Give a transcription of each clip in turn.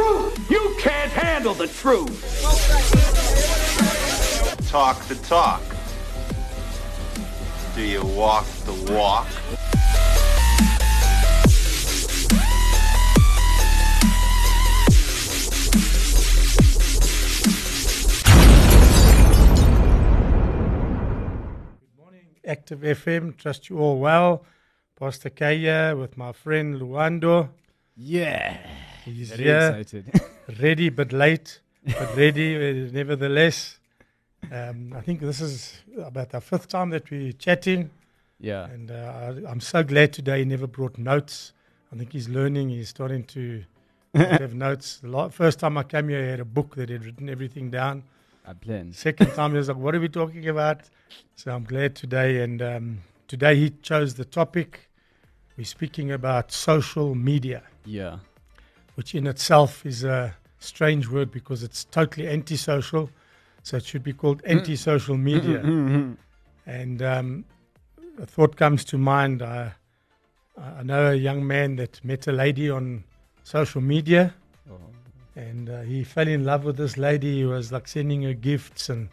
truth. You can't handle the truth. Talk the talk. Do you walk the walk? Good morning, active FM. Trust you all well. Pastor Kaya with my friend Luando. Yeah. He's Very here, excited. ready but late, but ready uh, nevertheless. Um, I think this is about the fifth time that we're chatting, yeah. and uh, I- I'm so glad today he never brought notes. I think he's learning. He's starting to have notes. The la- first time I came here, he had a book that he had written everything down. I plan. Second time, he was like, "What are we talking about?" So I'm glad today, and um, today he chose the topic. We're speaking about social media, Yeah. Which in itself is a strange word because it's totally antisocial. So it should be called anti-social media. And um, a thought comes to mind. I, I know a young man that met a lady on social media, Oh. and uh, he fell in love with this lady. He was like sending her gifts, and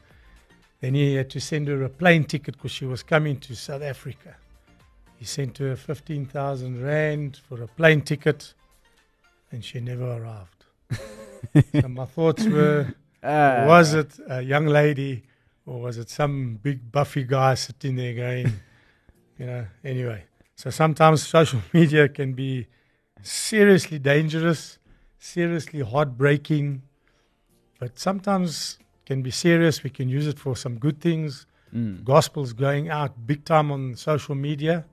then he had to send her a plane ticket because she was coming to South Africa. He sent her 15,000 Rand for a plane ticket, and she never arrived. so my thoughts were Uh, was it a young lady or was it some big buffy guy sitting there going, you know, anyway. So sometimes social media can be seriously dangerous, seriously heartbreaking, but sometimes can be serious. We can use it for some good things. Mm. Gospel's going out big time on social media.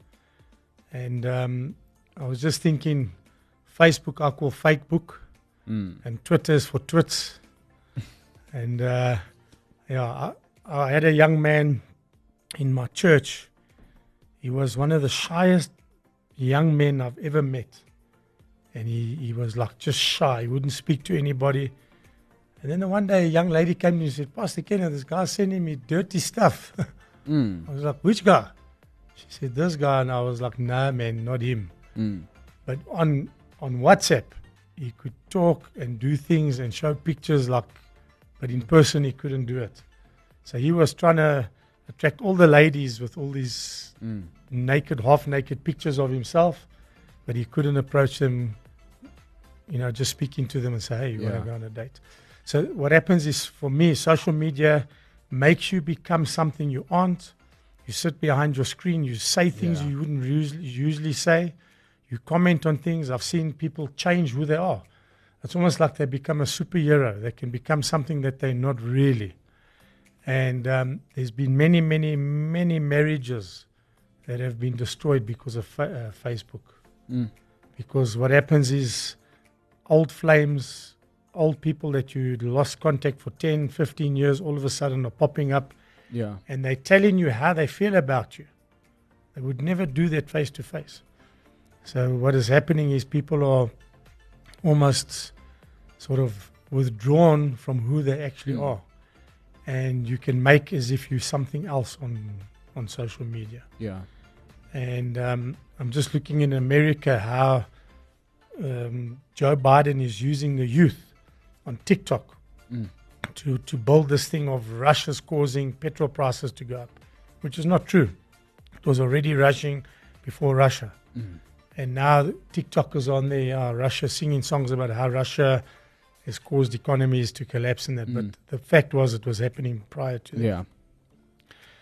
And um, I was just thinking, Facebook I call fake book Mm. and Twitter is for twits. and uh, yeah, I, I had a young man in my church. He was one of the shyest young men I've ever met. And he, he was like just shy. He wouldn't speak to anybody. And then one day a young lady came to me and said, Pastor Kenneth, this guy's sending me dirty stuff. Mm. I was like, which guy? She said, this guy. And I was like, nah, man, not him. Mm. But on on WhatsApp, he could talk and do things and show pictures like, but in person he couldn't do it. So he was trying to attract all the ladies with all these Mm. naked, half naked pictures of himself, but he couldn't approach them. You know, just speaking to them and say, "Hey, you want to go on a date?" So what happens is, for me, social media makes you become something you aren't. You sit behind your screen, you say things Yeah. you wouldn't usually, usually say. You comment on things. I've seen people change who they are. It's almost like they become a superhero. They can become something that they're not really. And um, there's been many, many, many marriages that have been destroyed because of fa- uh, Facebook. Mm. Because what happens is old flames, old people that you lost contact for 10, 15 years, all of a sudden are popping up Yeah. and they're telling you how they feel about you. They would never do that face to face. So what is happening is people are almost sort of withdrawn from who they actually Mm. are, and you can make as if you're something else on on social media. Yeah. And um, I'm just looking in America how um, Joe Biden is using the youth on TikTok Mm. to, to build this thing of Russia's causing petrol prices to go up, which is not true. It was already rushing before Russia. Mm. And now TikTok is on there, uh, Russia singing songs about how Russia has caused economies to collapse and that. Mm. But the fact was it was happening prior to that. Yeah.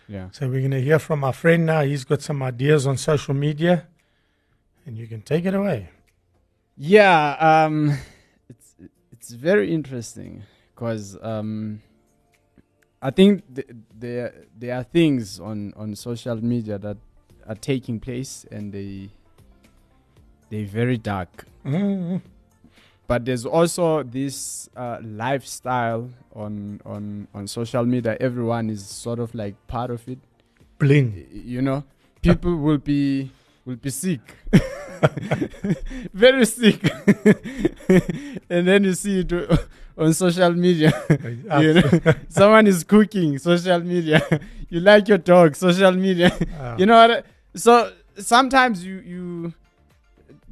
Yeah. So we're going to hear from our friend now. He's got some ideas on social media, and you can take it away. Yeah, um, it's it's very interesting because um, I think th- there there are things on, on social media that are taking place and they they're very dark. Mm-hmm. But there's also this uh, lifestyle on on on social media. Everyone is sort of like part of it. Bling. You know, people will be will be sick, very sick, and then you see it on social media. you know, someone is cooking, social media. you like your dog, social media. Ah, you know what? I- So sometimes you you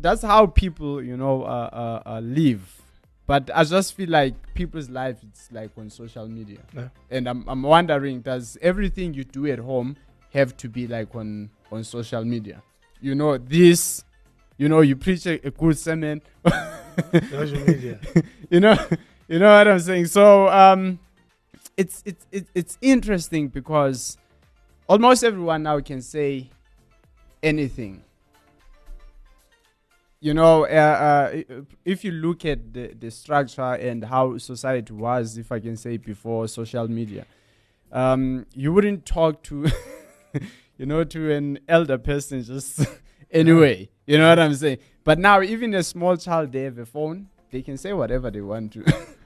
that's how people you know uh, uh, uh, live. but I just feel like people's life it's like on social media, Yeah. and I'm I'm wondering does everything you do at home have to be like on on social media? You know this, you know you preach a, a good sermon, Social media. you know you know what I'm saying. So um, it's it's it's it's interesting because almost everyone now can say anything. You know, uh, uh, if you look at the, the structure and how society was, if I can say before social media, um, you wouldn't talk to, you know, to an elder person just anyway. You know what I'm saying? But now, even a small child, they have a phone. They can say whatever they want to.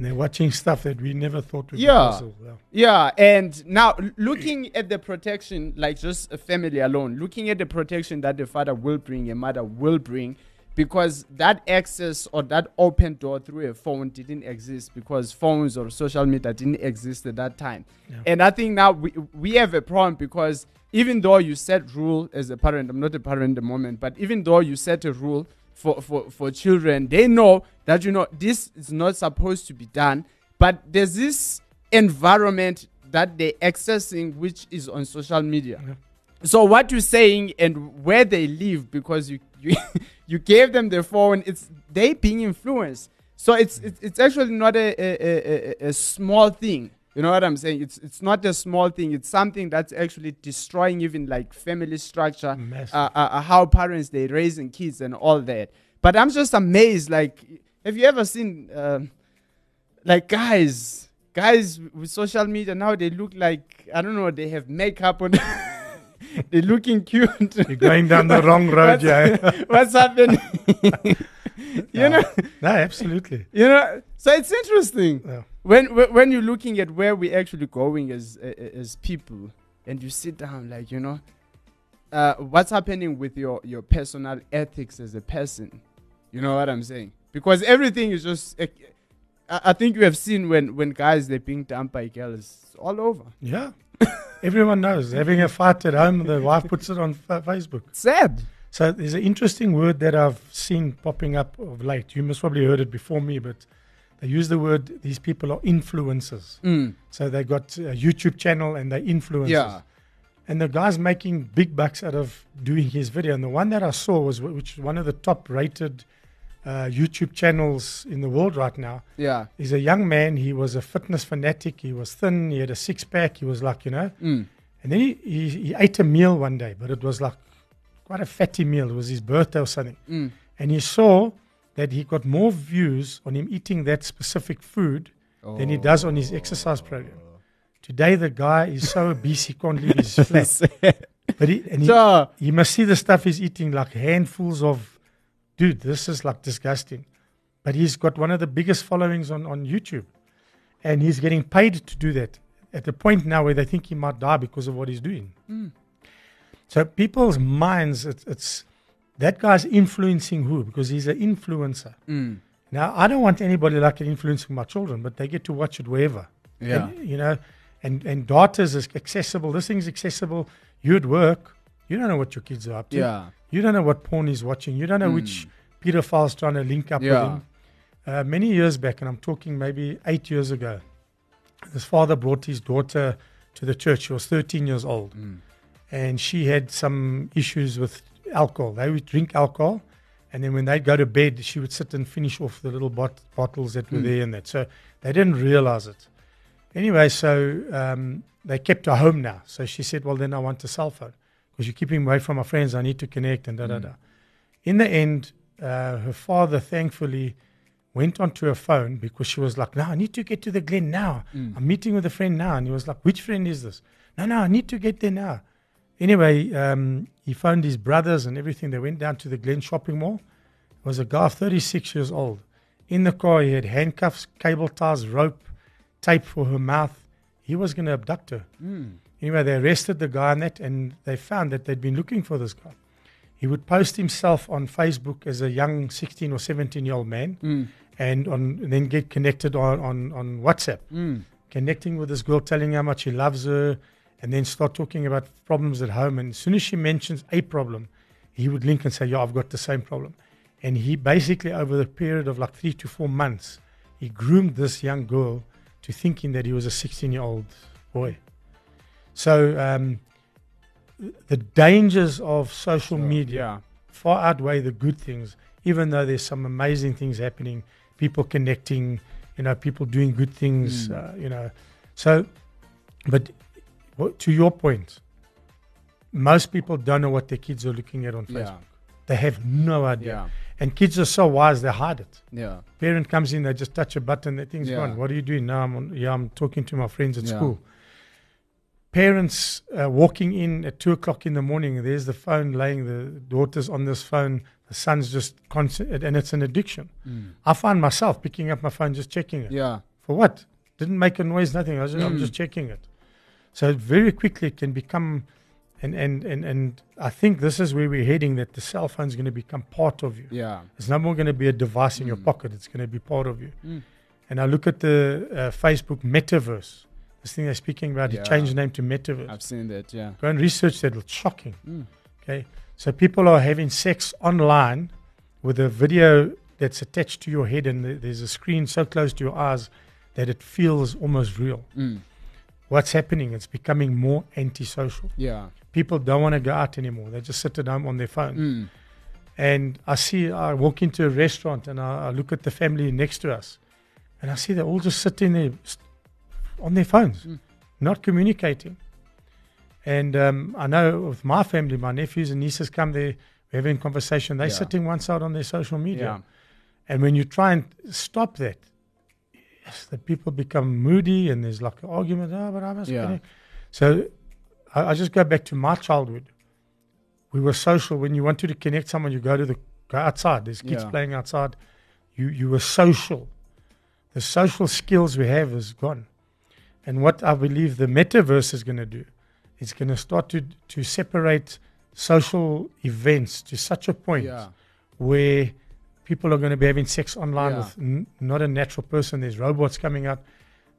and they're watching stuff that we never thought would Yeah. be possible. Yeah. Yeah, and now looking at the protection, like just a family alone, looking at the protection that the father will bring, a mother will bring, because that access or that open door through a phone didn't exist because phones or social media didn't exist at that time. Yeah. And I think now we, we have a problem because even though you set rule as a parent, I'm not a parent at the moment, but even though you set a rule for, for, for children, they know that you know this is not supposed to be done. But there's this environment that they're accessing which is on social media. Yeah. So what you're saying and where they live because you you, you gave them their phone, it's they being influenced. So it's it's, it's actually not a, a, a- a small thing. You know what I'm saying? It's it's not a small thing. It's something that's actually destroying even like family structure, uh, uh, uh, how parents they raising kids and all that. But I'm just amazed. Like, have you ever seen um like guys, guys with social media now? They look like I don't know. They have makeup on. They're looking cute. You're going down the wrong road, What's- yeah. What's happening? you know, No, absolutely. you know. So it's interesting Yeah. when when you're looking at where we're actually going as as people, and you sit down, like you know, uh, what's happening with your your personal ethics as a person. You know what I'm saying? Because everything is just. Uh, I I think you have seen when when guys they're being dumped by girls all over. Yeah. Everyone knows. Having a fight at home, the wife puts it on fa- Facebook. Sad. So there's an interesting word that I've seen popping up of late. You must probably heard it before me, but they use the word, these people are influencers. Mm. So they got a YouTube channel and they influencers. Yeah. And the guy's making big bucks out of doing his video. And the one that I saw was which is one of the top rated uh, YouTube channels in the world right now. Yeah. He's a young man. He was a fitness fanatic. He was thin. He had a six pack. He was like, you know. Mm. And then he, he, he ate a meal one day, but it was like quite a fatty meal. It was his birthday or something. Mm. And he saw that he got more views on him eating that specific food than he does on his exercise program. Today, the guy is so obese he can't leave his flat. But he, and he, So you must see the stuff he's eating, like handfuls of, dude, this is like disgusting. But he's got one of the biggest followings on, on YouTube. And he's getting paid to do that at the point now where they think he might die because of what he's doing. Mm. So people's minds, it's, it's that guy's influencing who? Because he's an influencer. mm. Now, I don't want anybody like it influencing my children, but they get to watch it wherever. yeah. And, you know, and, and data's is accessible. This thing's accessible. You at work, you don't know what your kids are up to. Yeah. You don't know what porn he's watching. You don't know which pedophile's trying to link up. Yeah. with him. Uh, many years back, and I'm talking maybe eight years ago, his father brought his daughter to the church. She was 13 years old, Hmm. and she had some issues with alcohol. They would drink alcohol, and then when they'd go to bed, she would sit and finish off the little bot- bottles that were Mm. there and that. So they didn't realize it. Anyway, so um, they kept her home now. So she said, Well, then I want a cell phone because you're keeping away from my friends. I need to connect and da da Mm. da. In the end, uh, her father thankfully went onto her phone because she was like, No, I need to get to the Glen now. Mm. I'm meeting with a friend now. And he was like, Which friend is this? No, no, I need to get there now. Anyway, um, he phoned his brothers and everything. They went down to the Glen shopping mall. It was a guy 36 years old. In the car, he had handcuffs, cable ties, rope, tape for her mouth. He was going to abduct her. Mm. Anyway, they arrested the guy on that and they found that they'd been looking for this guy. He would post himself on Facebook as a young 16 or 17 year old man Mm. and, on, and then get connected on, on, on WhatsApp Mm. connecting with this girl, telling her how much he loves her, and then start talking about problems at home. And as soon as she mentions a problem, he would link and say, Yeah, I've got the same problem. And he basically, over the period of like three to four months, he groomed this young girl to thinking that he was a 16 year old boy. So um, the dangers of social media Yeah. far outweigh the good things, even though there's some amazing things happening, people connecting, you know, people doing good things, Mm. uh, you know. So, but to your point, most people don't know what their kids are looking at on Facebook. Yeah. They have no idea. Yeah. And kids are so wise, they hide it. Yeah. Parent comes in, they just touch a button, the thing's Yeah. gone. What are you doing? now? I'm on, yeah, I'm talking to my friends at Yeah. school. Parents uh, walking in at two o'clock in the morning, there's the phone laying, the daughter's on this phone, the son's just constant, and it's an addiction. Mm. I find myself picking up my phone, just checking it. Yeah. For what? Didn't make a noise, nothing. I was, I'm Mm. just checking it. So very quickly it can become, and, and, and, and I think this is where we're heading that the cell phone is going to become part of you. Yeah. It's no more going to be a device in your Mm. pocket. It's going to be part of you. Mm. And I look at the uh, Facebook metaverse. This thing they're speaking about, Yeah. it changed the name to metaverse. I've seen that. Yeah. Go and research that. It's shocking. Mm. Okay. So people are having sex online with a video that's attached to your head, and th- there's a screen so close to your eyes that it feels almost real. Mm. What's happening? It's becoming more antisocial. Yeah. People don't want to go out anymore. They just sit at home on their phone. Mm. And I see, I walk into a restaurant and I, I look at the family next to us, and I see they're all just sitting there on their phones, Mm. not communicating. And um, I know with my family, my nephews and nieces come there, we're having conversation. They're Yeah. sitting one side on their social media. Yeah. And when you try and stop that, the people become moody and there's like an argument. Oh, but I must Yeah. connect." So I, I just go back to my childhood. We were social. When you wanted to connect someone, you go to the go outside. There's kids Yeah. playing outside. You you were social. The social skills we have is gone. And what I believe the metaverse is going to do, it's going to start to to separate social events to such a point Yeah. where people are going to be having sex online Yeah. with n- not a natural person. There's robots coming out.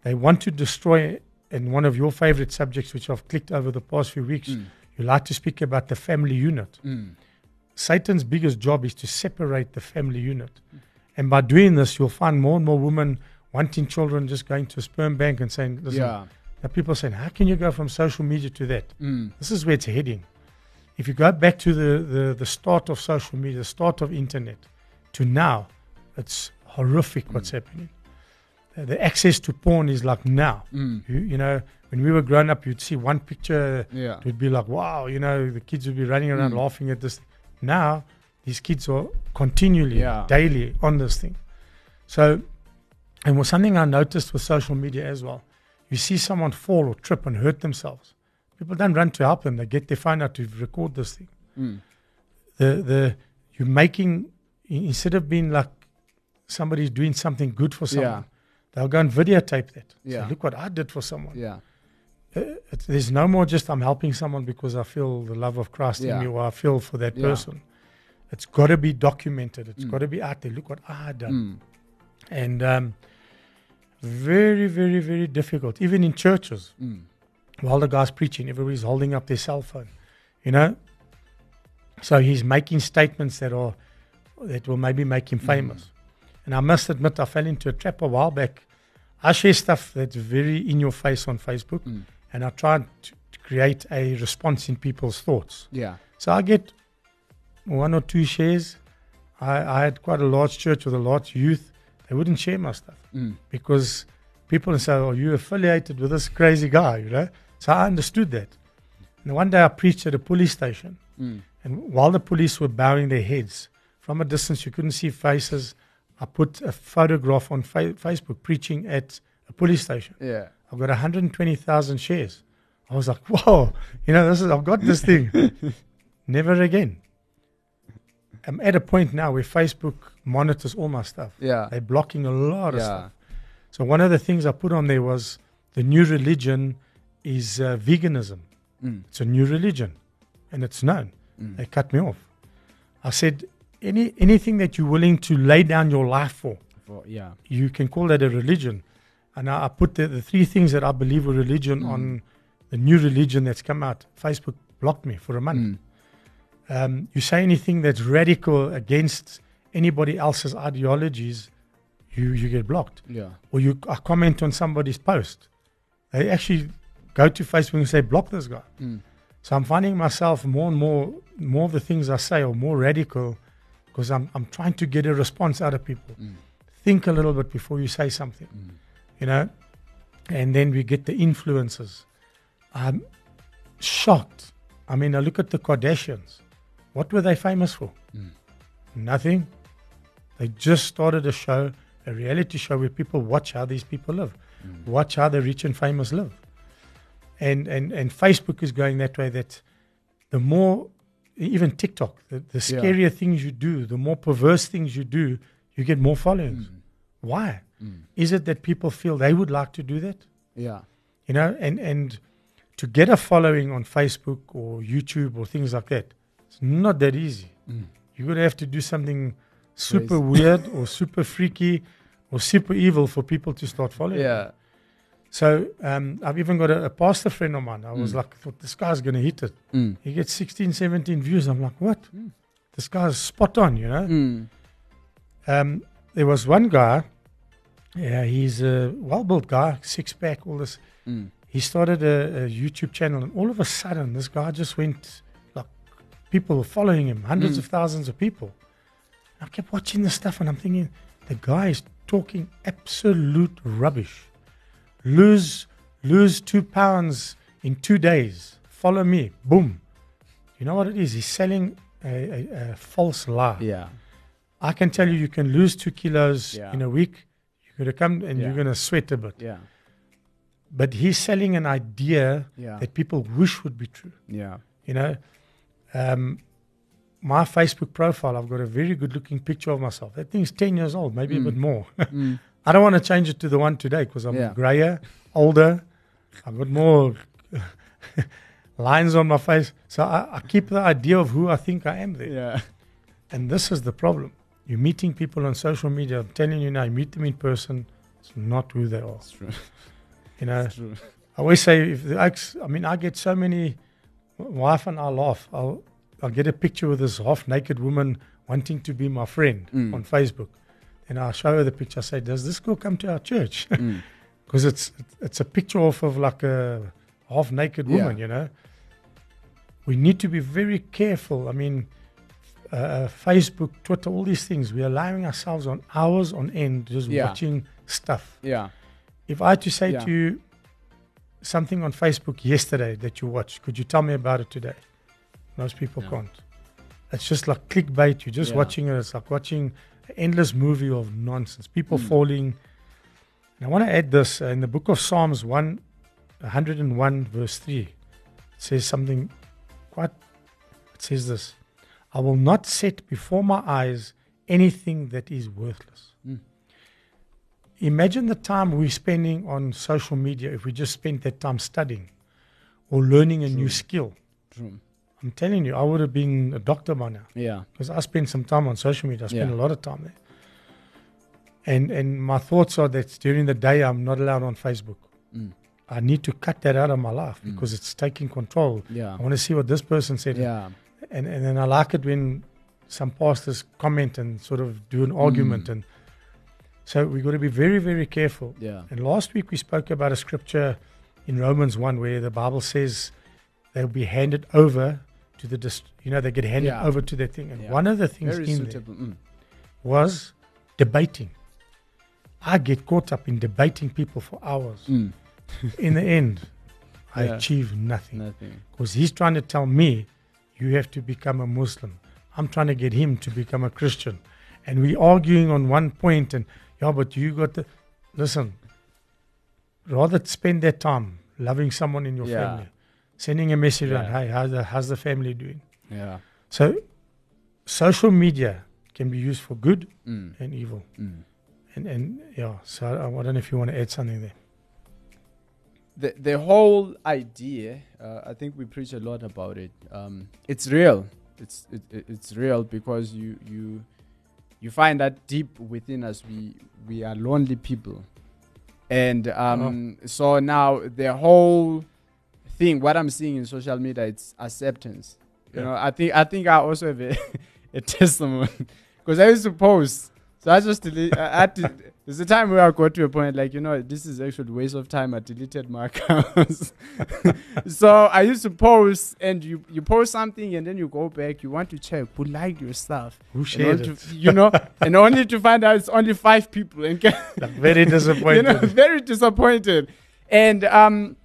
They want to destroy, and one of your favorite subjects, which I've clicked over the past few weeks, Mm. you like to speak about the family unit. Mm. Satan's biggest job is to separate the family unit. And by doing this, you'll find more and more women wanting children just going to a sperm bank and saying, listen, Yeah. now people are saying, how can you go from social media to that? Mm. This is where it's heading. If you go back to the, the, the start of social media, the start of internet, to now, it's horrific what's happening. Uh, the access to porn is like now. Mm. You, you know, when we were growing up, you'd see one picture, Yeah. it would be like, wow, you know, the kids would be running around Mm. laughing at this. Now, these kids are continually, Yeah. daily on this thing. So, and was something I noticed with social media as well. You see someone fall or trip and hurt themselves. People don't run to help them. They get their phone out to record this thing. Mm. The the you're making instead of being like somebody's doing something good for someone, Yeah. they'll go and videotape that. Yeah. Say, look what I did for someone. Yeah. Uh, it's, there's no more just I'm helping someone because I feel the love of Christ Yeah. in me or I feel for that Yeah. person. It's got to be documented. It's Mm. got to be out there. Look what I done. Mm. And um, very, very, very difficult. Even in churches, Mm. while the guy's preaching, everybody's holding up their cell phone. You know? So he's making statements that are that will maybe make him Mm. famous. And I must admit I fell into a trap a while back. I share stuff that's very in your face on Facebook Mm. and I try to, to create a response in people's thoughts. Yeah. So I get one or two shares. I, I had quite a large church with a large youth. They wouldn't share my stuff Mm. because people would say, "Oh, you affiliated with this crazy guy," you know. So I understood that. And one day I preached at a police station, Mm. and while the police were bowing their heads from a distance, you couldn't see faces. I put a photograph on fa- Facebook preaching at a police station. Yeah. I've got 120,000 shares. I was like, whoa, you know, this is, I've got this thing. Never again. I'm at a point now where Facebook monitors all my stuff. Yeah. They're blocking a lot of Yeah. stuff. So one of the things I put on there was the new religion is uh, veganism. Mm. It's a new religion, and it's known. Mm. They cut me off. I said, any anything that you're willing to lay down your life for, For, yeah. you can call that a religion. And I, I put the, the three things that I believe were religion Mm. on the new religion that's come out. Facebook blocked me for a month. Mm. Um, you say anything that's radical against anybody else's ideologies, you you get blocked. Yeah. Or you a comment on somebody's post, they actually go to Facebook and say block this guy. Mm. So I'm finding myself more and more more of the things I say are more radical because I'm I'm trying to get a response out of people. Mm. Think a little bit before you say something, Mm. you know. And then we get the influences. I'm shocked. I mean, I look at the Kardashians. What were they famous for? Mm. Nothing. They just started a show, a reality show where people watch how these people live, Mm. watch how the rich and famous live. And and and Facebook is going that way. That the more, even TikTok, the, the Yeah. scarier things you do, the more perverse things you do, you get more followings. Mm. Why? Mm. Is it that people feel they would like to do that? Yeah. You know, and and to get a following on Facebook or YouTube or things like that, it's not that easy. Mm. You're gonna have to do something super Crazy. weird or super freaky or super evil for people to start following. Yeah. So um, I've even got a, a pastor friend of mine. I was Mm. like, thought this guy's gonna hit it. Mm. He gets 16, 17 views. I'm like, what? Mm. This guy's spot on, you know. Mm. Um, there was one guy. Yeah, he's a well-built guy, six pack, all this. Mm. he started a, a YouTube channel, and all of a sudden, this guy just went like people were following him, hundreds Mm. of thousands of people. I kept watching this stuff, and I'm thinking, the guy is talking absolute rubbish. Lose, lose two pounds in two days. Follow me, boom. You know what it is? He's selling a, a, a false lie. Yeah. I can tell you, you can lose two kilos Yeah. in a week. You're gonna come and you're gonna sweat a bit. Yeah. But he's selling an idea Yeah. that people wish would be true. Yeah. You know, um, my Facebook profile, I've got a very good looking picture of myself. That thing's 10 years old, maybe a Mm. bit more. Mm. I don't want to change it to the one today because I'm Yeah. grayer, older. I've got more lines on my face. So I, I keep the idea of who I think I am there. Yeah. And this is the problem. You're meeting people on social media. I'm telling you now, you meet them in person, it's not who they are. It's true. You know, true. I always say if the ex, I mean, I get so many. Wife and I laugh. I'll I'll get a picture with this half naked woman wanting to be my friend Mm. on Facebook, and I'll show her the picture. I say, "Does this girl come to our church?" Mm. Because it's it's a picture off of like a half naked Yeah. woman. You know. We need to be very careful. I mean, uh, Facebook, Twitter, all these things. We're allowing ourselves on hours on end just Yeah. watching stuff. Yeah. If I had to say Yeah. to you something on Facebook yesterday that you watched, could you tell me about it today? Most people can't. It's just like clickbait. You're just Yeah. watching it. It's like watching endless movie of nonsense. People Mm. falling. And I want to add this uh, in the book of Psalms 1, 101, verse 3. It says something quite, it says this I will not set before my eyes anything that is worthless. Mm. Imagine the time we're spending on social media if we just spent that time studying or learning a new skill. True. I'm telling you, I would have been a doctor by now Yeah. because I spend some time on social media. I spend Yeah. a lot of time there. And and my thoughts are that during the day I'm not allowed on Facebook. Mm. I need to cut that out of my life Mm. because it's taking control. Yeah. I want to see what this person said. Yeah. And and then I like it when some pastors comment and sort of do an argument Mm. and so we've got to be very, very careful. Yeah. And last week we spoke about a scripture in Romans 1 where the Bible says they'll be handed over to the, dist- you know, they get handed Yeah. over to their thing. And Yeah. one of the things Very in there. Mm. was debating. I get caught up in debating people for hours. Mm. In the end, I Yeah. achieve nothing because he's trying to tell me you have to become a Muslim. I'm trying to get him to become a Christian. And we arguing on one point and yeah, but you got the listen. Rather spend that time loving someone in your family, sending a message around, Yeah. hey, how's the, how's the family doing? Yeah. So social media can be used for good Mm. and evil. Mm. And and yeah, so I, I don't know if you want to add something there. the the whole idea uh, i think we preach a lot about it um, it's real it's it, it- it's real because you you you find that deep within us we we are lonely people and um, so now the whole thing what i'm seeing in social media it's acceptance you Yeah. know i think i think i also have a, a testimony because I used to post. So I just delete. I had to, there's a time where I got to a point like you know this is actually waste of time. I deleted my accounts. so I used to post, and you you post something, and then you go back. You want to check who liked your stuff. Who shared it? to- you know, and only to find out it's only five people, and Like, very you disappointed. know, very disappointed. And um,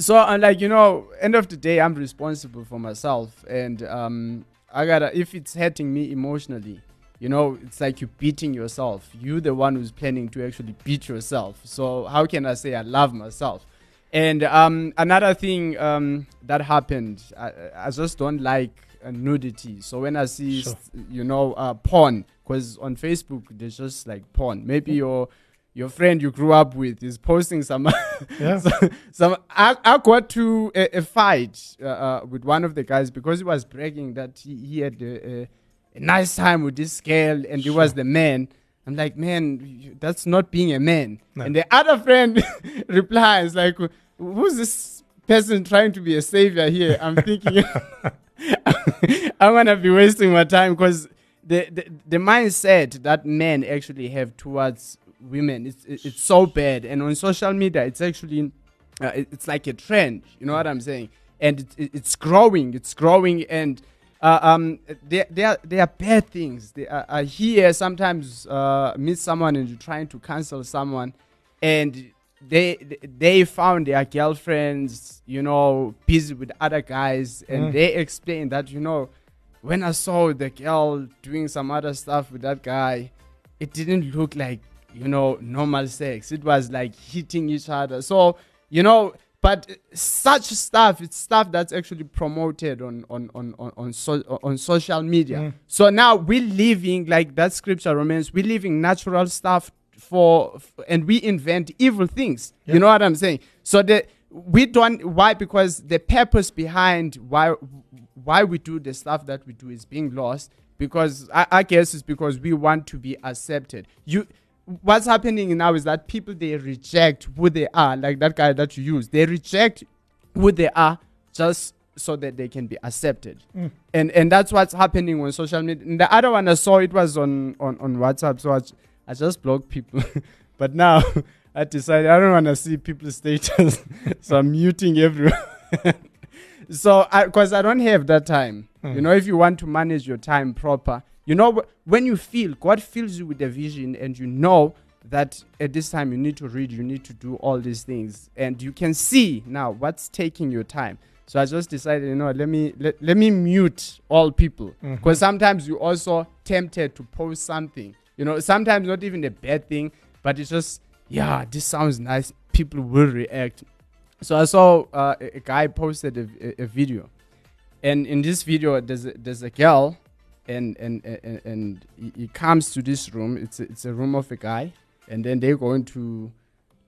so I'm like, you know, end of the day, I'm responsible for myself, and um, I gotta. If it's hurting me emotionally, you know, it's like you're beating yourself. You're the one who's planning to actually beat yourself. So how can I say I love myself? And um, another thing um, that happened, I, I just don't like uh, nudity. So when I see, Sure. you know, uh, porn, because on Facebook there's just like porn. Maybe your your friend you grew up with is posting some yeah. some. I, I got to a, a fight uh, uh, with one of the guys because he was bragging that he, he had a, a, a nice time with this girl and he was the man. I'm like, man, you- that's not being a man. No. And the other friend replies like, who's this person trying to be a savior here? I'm thinking, I'm gonna be wasting my time because the, the the mindset that men actually have towards women it's it's so bad. And on social media it's actually uh, it's like a trend you know what i'm saying? And it, it, it's growing it's growing. And uh, um there there are, there are bad things. They are, I hear sometimes uh meet someone and you're trying to cancel someone and they they found their girlfriends you know busy with other guys and Mm. they explain that you know when i saw the girl doing some other stuff with that guy it didn't look like you know normal sex. It was like hitting each other. So you know but such stuff it's stuff that's actually promoted on on on on on, so, on social media. Mm. so now we're living like that scripture romans we're living natural stuff for f- and we invent evil things. Yeah. you know what i'm saying? So the we don't why? Because the purpose behind why why we do the stuff that we do is being lost because I, I guess it's because we want to be accepted. You what's happening now is that people they reject who they are like that guy that you use. They reject who they are just so that they can be accepted. Mm. and and that's what's happening on social media. And the other one i saw it was on on, on whatsapp so I just block people. But now i decided i don't want to see people's status. So i'm muting everyone. So because I, don't have that time. You Mm. know if you want to manage your time proper you know when you feel god fills you with a vision and you know that at this time you need to read you need to do all these things and you can see now what's taking your time. So i just decided you know let me let, let me mute all people. Because sometimes you also tempted to post something. You know sometimes not even a bad thing but it's just yeah this sounds nice. People will react. So i saw uh, a, a guy posted a, a, a video. And in this video there's a, there's a girl and and and, and he, comes to this room it's a, it's a room of a guy and then they're going to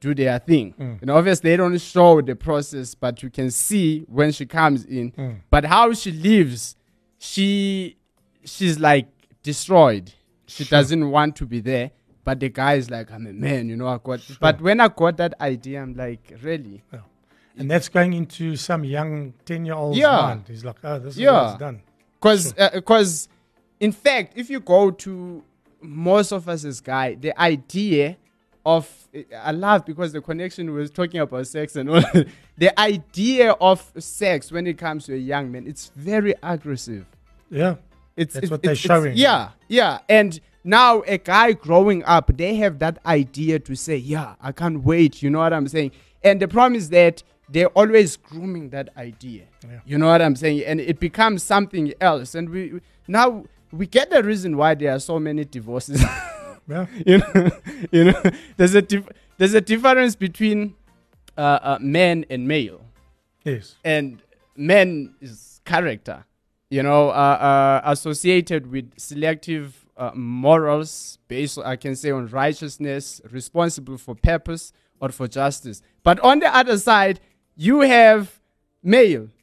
do their thing Mm. and obviously they don't show the process but you can see when she comes in Mm. but how she lives she she's like destroyed she Sure. doesn't want to be there but the guy is like i'm a man you know i got but when i got that idea i'm like really And that's going into some young 10 year old's Yeah. mind. He's like, oh, this is Yeah. what it's done. because because in fact if you go to most of us as guy the idea of i love because the connection was talking about sex and all. The idea of sex when it comes to a young man it's very aggressive. Yeah. it's That's what they're showing. yeah yeah. And now a guy growing up they have that idea to say yeah i can't wait. You know what i'm saying? And the problem is that they're always grooming that idea. Yeah. you know what i'm saying? And it becomes something else. And we- now we get the reason why there are so many divorces Yeah. you know you know there's a dif- there's a difference between uh, uh, man and male Yes. and men is character you know uh, uh, associated with selective uh, morals based i can say on righteousness responsible for purpose or for justice but on the other side you have male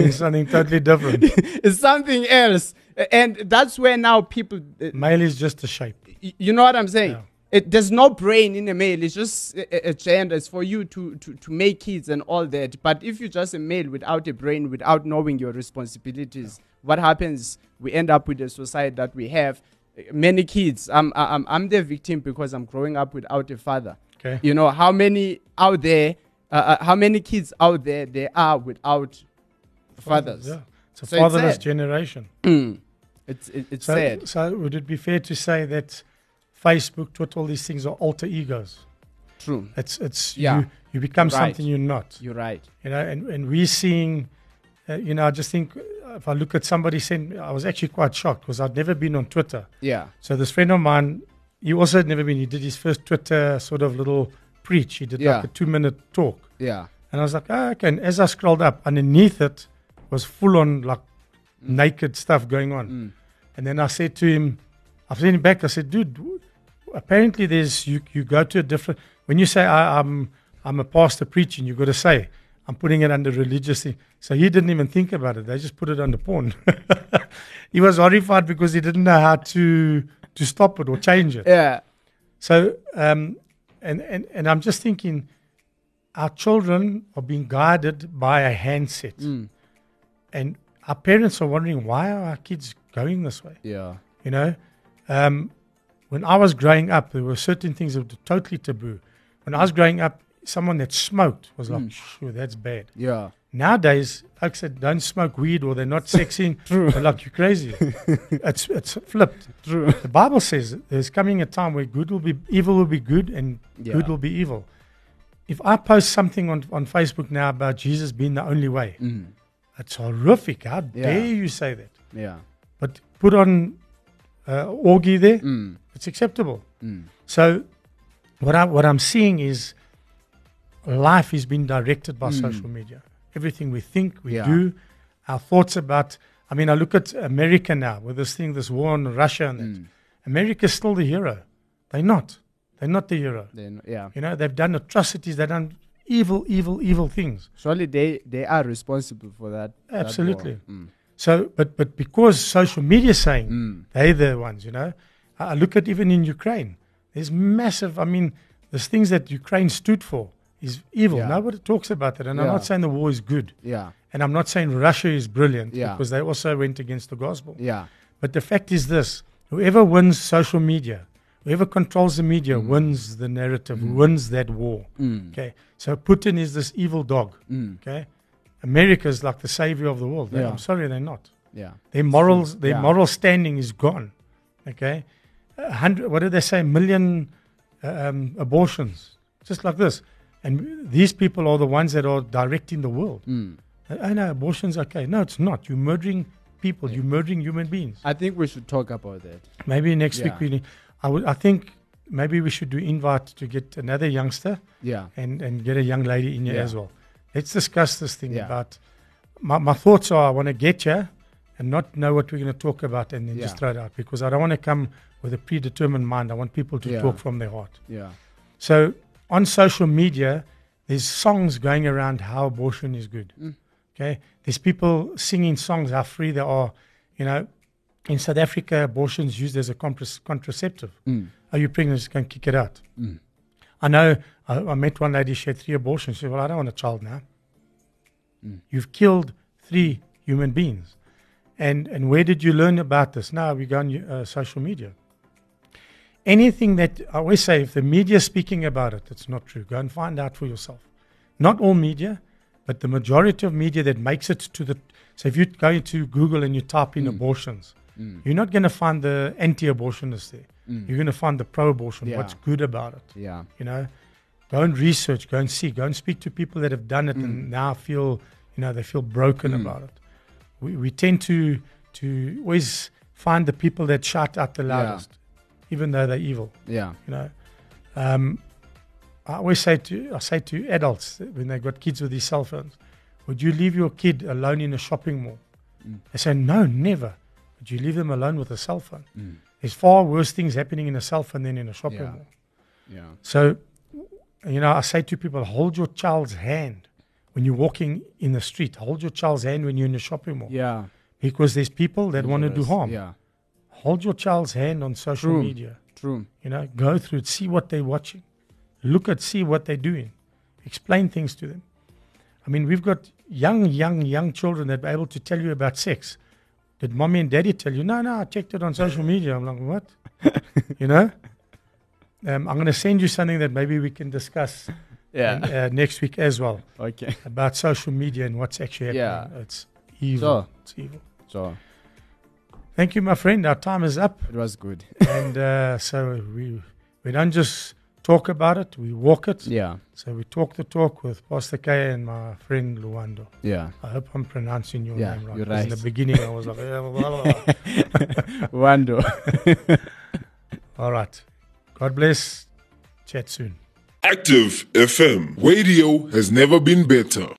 it's something totally different. it's something else and that's where now people uh, Male is just a shape. you know what i'm saying Yeah. it, there's no brain in a male it's just a, a- a gender it's for you to, to to make kids and all that but if you're just a male without a brain without knowing your responsibilities what happens we end up with the society that we have many kids. I'm I'm I'm the victim because I'm growing up without a father. Okay. You know how many out there, uh, uh, how many kids out there there are without fathers. Yeah. It's a So fatherless sad. generation. It's it, it's So, sad. so would it be fair to say that Facebook, Twitter, all these things are alter egos? True. It's it's Yeah. you you become Right. something you're not. You're right. You know, and, and we're seeing, uh, you know, I just think if I look at somebody saying, I was actually quite shocked because I'd never been on Twitter. Yeah. So this friend of mine, he also had never been. He did his first Twitter sort of little preach. He did Yeah. like a two minute talk. Yeah. And I was like, oh, okay. And as I scrolled up, underneath it was full on like naked stuff going on. Mm. And then I said to him, I sent him back. I said, dude, apparently there's you. You go to a different. When you say I, I'm I'm a pastor preaching, you've got to say I'm putting it under religious thing. So he didn't even think about it. They just put it under porn. he was horrified because he didn't know how to to stop it or change it. Yeah. So, um, and, and, and I'm just thinking, our children are being guided by a handset. Mm. And our parents are wondering, why are our kids going this way? Yeah. You know, um, when I was growing up, there were certain things that were totally taboo. When I was growing up, someone that smoked was like, sure, that's bad. Yeah. Nowadays, folks that don't smoke weed or they're not sexing, they're like, you're crazy. it's, it's flipped. True. The Bible says there's coming a time where good will be evil will be good and Yeah. good will be evil. If I post something on, on Facebook now about Jesus being the only way, Mm. it's horrific. How Yeah. dare you say that? Yeah. But put on uh, orgy there, Mm. it's acceptable. Mm. So what I what I'm seeing is life is being directed by Mm. social media. Everything we think, we Yeah. do, our thoughts about. I mean, I look at America now with this thing, this war on Russia, and that. Mm. America's still the hero. They're not. They're not the hero. Then yeah. You know, they've done atrocities. They've done evil, evil, evil things. Surely they they are responsible for that. that. Absolutely. Mm. So, but but because social media is saying Mm. they're the ones, you know. I I look at even in Ukraine. There's massive. I mean, there's things that Ukraine stood for is evil. Yeah. Nobody talks about that, and I'm not saying the war is good, Yeah. and I'm not saying Russia is brilliant Yeah. because they also went against the gospel. Yeah. But the fact is this: whoever wins social media, whoever controls the media, wins the narrative, wins that war. Mm. Okay, so Putin is this evil dog. Mm. Okay, America is like the savior of the world. Yeah. I'm sorry, they're not. Yeah. Their morals, their Yeah. moral standing is gone. Okay, a hundred. What did they say? Million uh, um, abortions, just like this. And these people are the ones that are directing the world. Mm. I know abortion's okay. No, it's not. You're murdering people. You're murdering human beings. I think we should talk about that. Maybe next Yeah. week we. I would. I think maybe we should do invite to get another youngster Yeah. and and get a young lady in here Yeah. as well. Let's discuss this thing Yeah. about. My my thoughts are I want to get you and not know what we're going to talk about and then just throw it out because I don't want to come with a predetermined mind. I want people to Yeah. talk from their heart. Yeah. So on social media, there's songs going around how abortion is good. Mm. Okay, there's people singing songs how free they are. You know, in South Africa, abortion is used as a contraceptive. Mm. Are you pregnant? Just go and kick it out. Mm. I know. I, I met one lady. She had three abortions. She said, "Well, I don't want a child now. Mm. You've killed three human beings." And and where did you learn about this? Now we go on uh, social media. Anything that I always say, if the media is speaking about it, it's not true. Go and find out for yourself. Not all media, but the majority of media that makes it to the. So if you go into Google and you type in Mm. abortions, Mm. you're not going to find the anti-abortionists there. Mm. You're going to find the pro-abortion. Yeah. What's good about it? Yeah. You know, go and research, go and see, go and speak to people that have done it and Mm. now feel, you know, they feel broken Mm. about it. We, we tend to to always find the people that shout out the Yeah. loudest, even though they're evil. Yeah. You know, um, I always say to I say to adults when they've got kids with these cell phones, would you leave your kid alone in a shopping mall? Mm. They say no, never. Would you leave them alone with a cell phone? There's far worse things happening in a cell phone than in a shopping Yeah. mall. Yeah. So, you know, I say to people, hold your child's hand when you're walking in the street. Hold your child's hand when you're in the shopping mall. Yeah. Because there's people that want to do harm. Yeah. Hold your child's hand on social True. media. True. You know, go through it, see what they're watching, look at, see what they're doing, explain things to them. I mean, we've got young, young, young children that are able to tell you about sex did mommy and daddy tell you? No, no, I checked it on social media. I'm like, what? you know? Um, I'm going to send you something that maybe we can discuss Yeah. uh, next week as well okay. about social media and what's actually happening. Yeah. It's evil. Sure. It's evil. So Thank you, my friend. Our time is up. it was good. and uh, so we, we don't just talk about it, we walk it. Yeah. So we talk the talk with Pastor K and my friend Luando. Yeah. I hope I'm pronouncing your Yeah, name right. you're 'cause In the beginning, I was like, "Eh, blah, blah, blah." Wando. all right. God bless. Chat soon. Active FM. Radio has never been better.